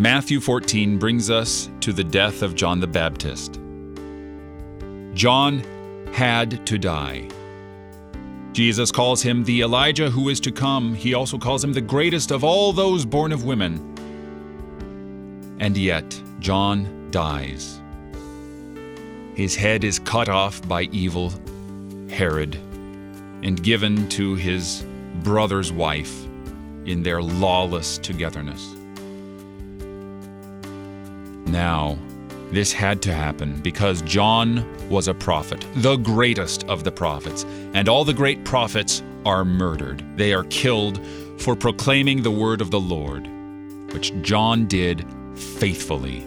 Matthew 14 brings us to the death of John the Baptist. John had to die. Jesus calls him the Elijah who is to come. He also calls him the greatest of all those born of women. And yet, John dies. His head is cut off by evil Herod and given to his brother's wife in their lawless togetherness. Now, this had to happen because John was a prophet, the greatest of the prophets, and all the great prophets are murdered. They are killed for proclaiming the word of the Lord, which John did faithfully.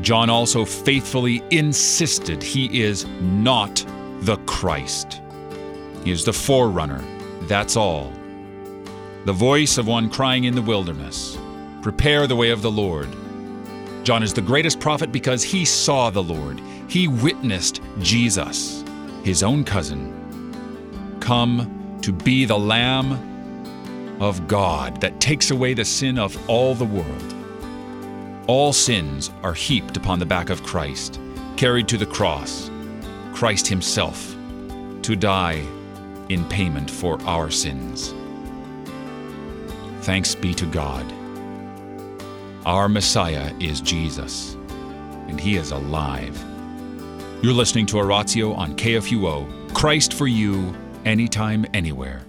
John also faithfully insisted he is not the Christ. He is the forerunner, that's all. The voice of one crying in the wilderness, Prepare the way of the Lord. John is the greatest prophet because he saw the Lord. He witnessed Jesus, his own cousin, come to be the Lamb of God that takes away the sin of all the world. All sins are heaped upon the back of Christ, carried to the cross, Christ Himself, to die in payment for our sins. Thanks be to God. Our Messiah is Jesus, and He is alive. You're listening to Oratio on KFUO, Christ for you, anytime, anywhere.